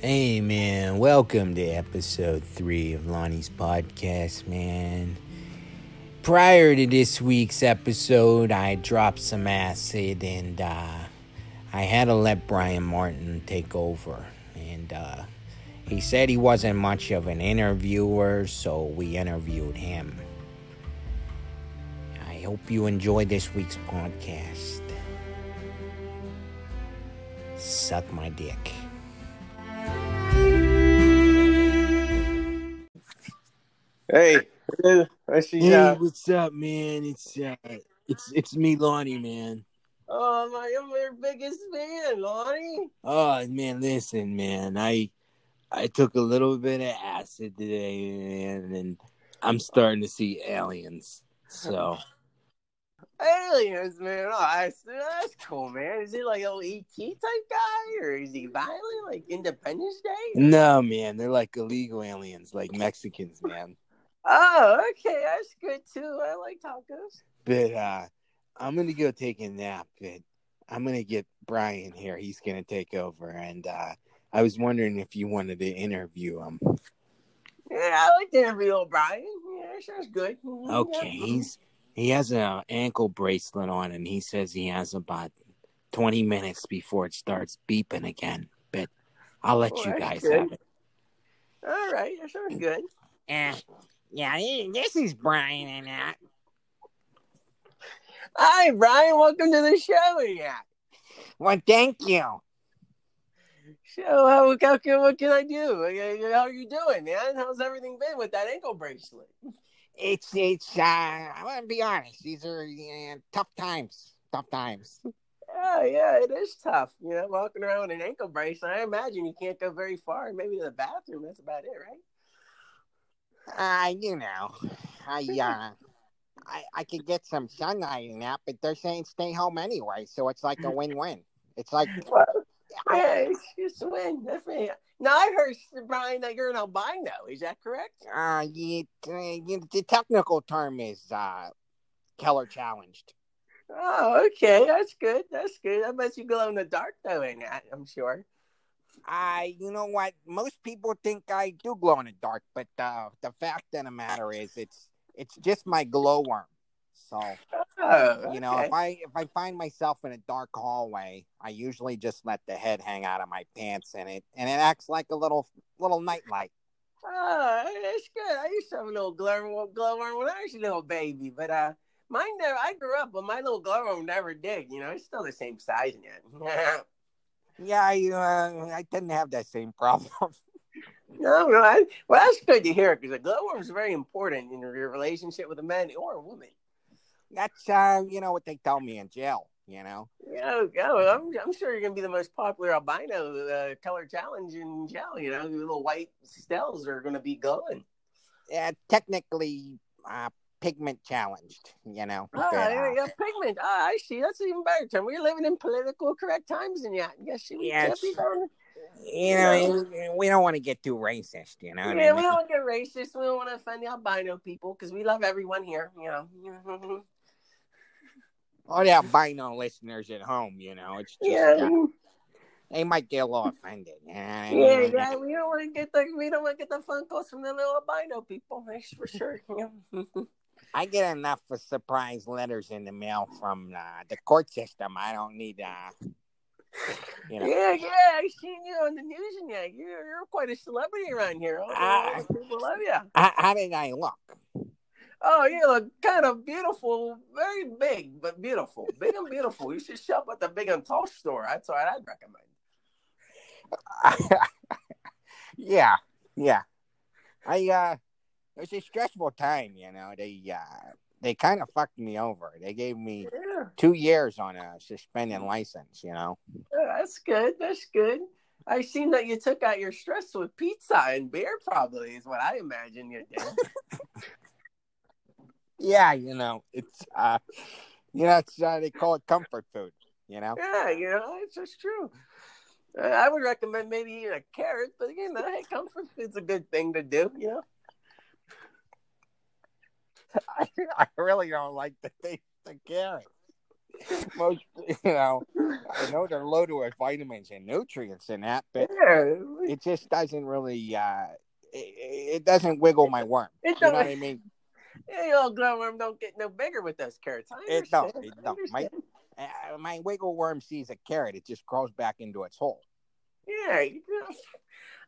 Hey man, welcome to episode three of Lonnie's podcast, man. Prior to this week's episode, I dropped some acid and uh, I had to let Brian Martin take over. And uh, he said he wasn't much of an interviewer, so we interviewed him. I hope you enjoy this week's podcast. Suck my dick. Hey, I see. Hey, Uh, what's up, man? It's uh, it's it's me, Lonnie, man. oh my, I'm your biggest fan, Lonnie. Oh man, listen, man. I I took a little bit of acid today, man, and I'm starting to see aliens. So Aliens, man. Oh, that's, that's cool, man. Is he like a ET type guy, or is he violent, like Independence Day? no, man, they're like illegal aliens, like Mexicans, man. Oh, okay, that's good too. I like tacos. But uh, I'm gonna go take a nap. But I'm gonna get Brian here. He's gonna take over, and uh, I was wondering if you wanted to interview him. Yeah, I like to interview O'Brien. Yeah, that sounds good. Okay, Yeah. he's he has an ankle bracelet on, and he says he has about twenty minutes before it starts beeping again. But I'll let Oh, you guys good. have it. All right, that sounds good. Eh, yeah, this is Brian and that. Hi, Brian. Welcome to the show. Yeah. Well, thank you. So, how, how can, what can I do? How are you doing, man? How's everything been with that ankle bracelet? It's it's. Uh, I want to be honest. These are uh, tough times. Tough times. Yeah, yeah, it is tough. You know, walking around with an ankle bracelet. I imagine you can't go very far. Maybe to the bathroom. That's about it, right? Uh, you know, I uh, I I could get some sunlight in that, but they're saying stay home anyway, so it's like a win-win. It's like Well, yeah, it's just a win. Definitely. Now I heard Brian that you're an albino. Is that correct? Uh, you, uh, you, the technical term is uh, color challenged. Oh, okay. That's good. That's good. I bet you glow in the dark though, in that. I'm sure. I, you know what? Most people think I do glow in the dark, but uh, the fact of the matter is, it's it's just my glow worm. So Oh, you know, okay. if I if I find myself in a dark hallway, I usually just let the head hang out of my pants, and it and it acts like a little little nightlight. Oh, that's good. I used to have a little glow glow worm when I was a little baby, but uh, mine never. I grew up, but my little glow worm never did. You know, it's still the same size yet. Yeah, I uh, I didn't have that same problem. no, no. I, well, that's good to hear because a glowworm is very important in your relationship with a man or a woman. That's uh, you know what they tell me in jail. You know. Know, go. I'm, I'm sure you're gonna be the most popular albino uh, color challenge in jail. You know, the little white stells are gonna be glowing. Yeah, technically uh, pigment challenged. You know. Yeah, yeah, pigment. Ah, I see. That's even better term. We're living in political correct times, and yeah, yes, we Yes. can't be you know, we don't want to get too racist. You know. what I Yeah, we don't want to get racist. We don't want to offend the albino people because we love everyone here. You know. All the albino listeners at home, you know, it's just, yeah, uh, they might get a little offended. Yeah, yeah, yeah. We don't want to get the we don't want to get the phone calls from the little albino people. That's for sure. Yeah. I get enough of surprise letters in the mail from uh, the court system. I don't need, uh, you know. Yeah, yeah, I seen you on the news, and yeah, you're, you're quite a celebrity around here. Oh, Ah. people love you. How, how did I look? Oh, you look kind of beautiful, very big, but beautiful, big and beautiful. You should shop at the Big and Tall store. That's what I'd recommend. yeah, yeah. I uh, it was a stressful time. You know, they uh, they kind of fucked me over. They gave me Yeah, two years on a suspended license. You know. Yeah, that's good. That's good. I seen that you took out your stress with pizza and beer. Probably is what I imagine you did. Yeah, you know, it's uh, you know, it's uh, they call it comfort food. You know. yeah, you know, it's just true. I would recommend maybe eating a carrot, but you know, hey, comfort food's a good thing to do. You know. I, I really don't like the taste of carrot. most, you know, I know they're loaded with vitamins and nutrients in that, but Yeah. it just doesn't really, uh, it, it doesn't wiggle my worm. You know what I mean? Hey, old glowworm don't get no bigger with those carrots. I It don't, it don't. My- Uh, my wiggle worm sees a carrot, it just crawls back into its hole. Yeah,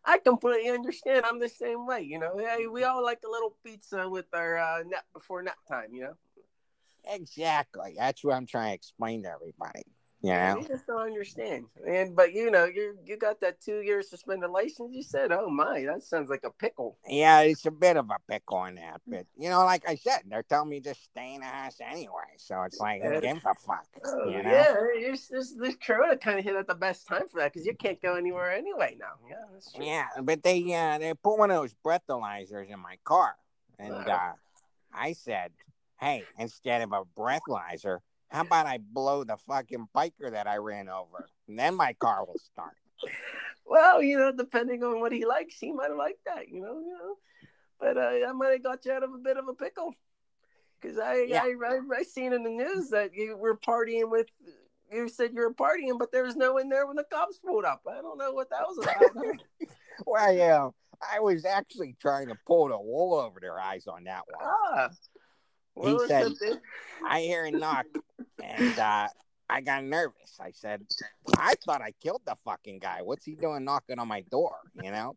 I completely understand. I'm the same way. You know, hey, we all like a little pizza with our uh, nap before nap time. You know, Exactly. That's what I'm trying to explain to everybody. You know? we just don't understand. And but you know, you you got that two year suspended license. You said, oh my, that sounds like a pickle. Yeah, it's a bit of a pickle on that, but you know, like I said, they're telling me just stay in the house anyway. So it's like, who gives a fuck? Oh, You know? Yeah, it's, this this Corona kind of hit at the best time for that because you can't go anywhere anyway now. Yeah. Yeah, but they uh they put one of those breathalyzers in my car, and uh I said, hey, instead of a breathalyzer, how about I blow the fucking biker that I ran over, and then my car will start. Well, you know, depending on what he likes, he might have liked that. You know, you know. But uh, I might have got you out of a bit of a pickle because I, Yeah. I I I seen in the news that you were partying with. You said you were partying, but there was no one there when the cops pulled up. I don't know what that was about. Well, yeah, I was actually trying to pull the wool over their eyes on that one. ah, He said- I hear a knock, and uh, I got nervous. I said, I thought I killed the fucking guy. What's he doing knocking on my door? You know?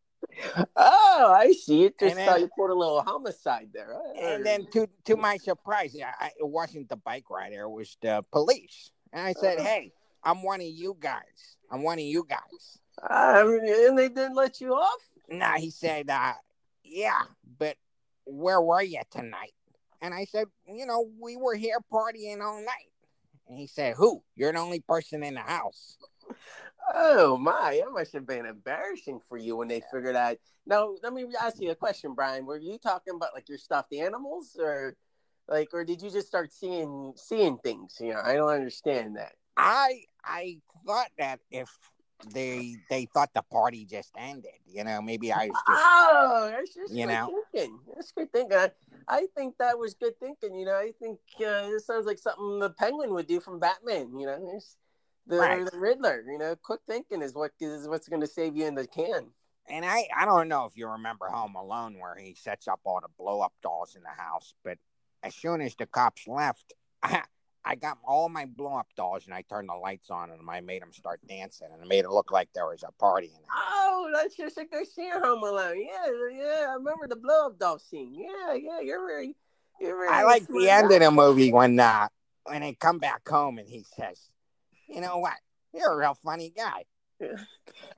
Oh, I see. It just then- thought you put a little homicide there. And then, to to my surprise, I, it wasn't the bike rider; it was the police. And I said, Uh. "Hey, I'm one of you guys. I'm one of you guys." And they didn't let you off. Nah, he said, uh, "Yeah, but where were you tonight?" And I said, "You know, we were here partying all night." And he said, "Who? You're the only person in the house." Oh my, that must have been embarrassing for you when they figured out. No, let me ask you a question, Brian. Were you talking about like your stuffed animals, or like, or did you just start seeing seeing things? You know, I don't understand that. I I thought that if they they thought the party just ended, you know, maybe I was just Oh, that's just You good know? thinking. That's good thinking. I, think that was good thinking. You know, I think uh, this sounds like something the Penguin would do from Batman. You know, There's the Right. the Riddler. You know, quick thinking is what is what's going to save you in the can. and I I don't know if you remember Home Alone where he sets up all the blow up dolls in the house, but as soon as the cops left, I, got all my blow up dolls and I turned the lights on and I made them start dancing and I made it look like there was a party in the house. Oh, that's just a good scene, Home Alone. Yeah, yeah. I remember the blow up doll scene. Yeah, yeah. You're very, you're very. I like the end of the movie when uh, when they come back home and he says, "You know what? You're a real funny guy."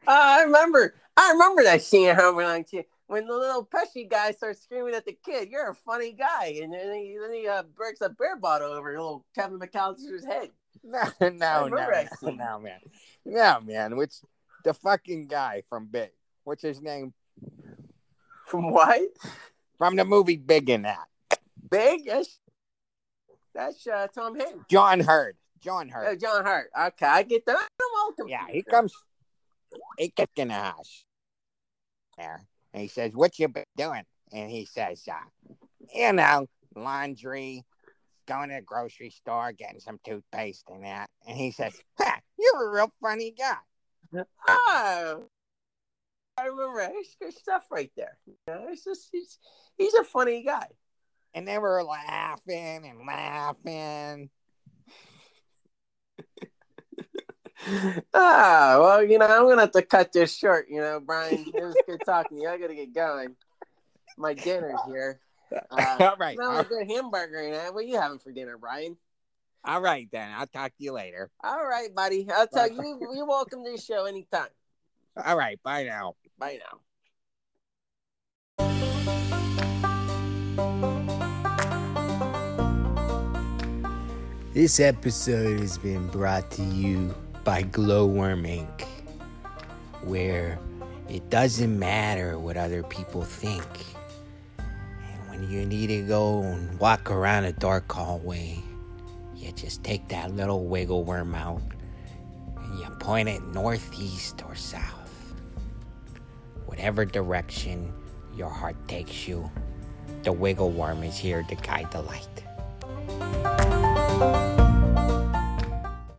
Uh, I remember, I remember that scene Home Alone too. When the little Pesci guy starts screaming at the kid, "You're a funny guy," and then he, then he uh, breaks a beer bottle over little Kevin McAllister's head. No, no, no, no, no, man. No, man. Which the fucking guy from Big? What's his name? From what? From the movie Big in that. Big? That's that's uh, Tom Hanks. John Heard. John Oh, Heard. John Hart. Okay, I get that. Yeah, he comes. He gets in the house there, and he says, "What you been doing?" And he says, uh, "You know, laundry, going to the grocery store, getting some toothpaste and that." And he says, "You're a real funny guy." Oh, I remember. It's good stuff right there. You know, it's just he's he's a funny guy. And they were laughing and laughing. Ah, well, you know, I'm gonna have to cut this short. You know, Brian, it was good talking to you. I gotta get going. My dinner's here. Uh, all right, smell all, a good hamburger. You know, what are you having for dinner, Brian? all right then. I'll talk to you later. All right, buddy. I'll tell you. You're welcome to the show anytime. All right, bye now. Bye now. This episode has been brought to you by Glowworm Inc., where it doesn't matter what other people think. And when you need to go and walk around a dark hallway, you just take that little wiggle worm out and you point it northeast or south. Whatever direction your heart takes you, the wiggle worm is here to guide the light.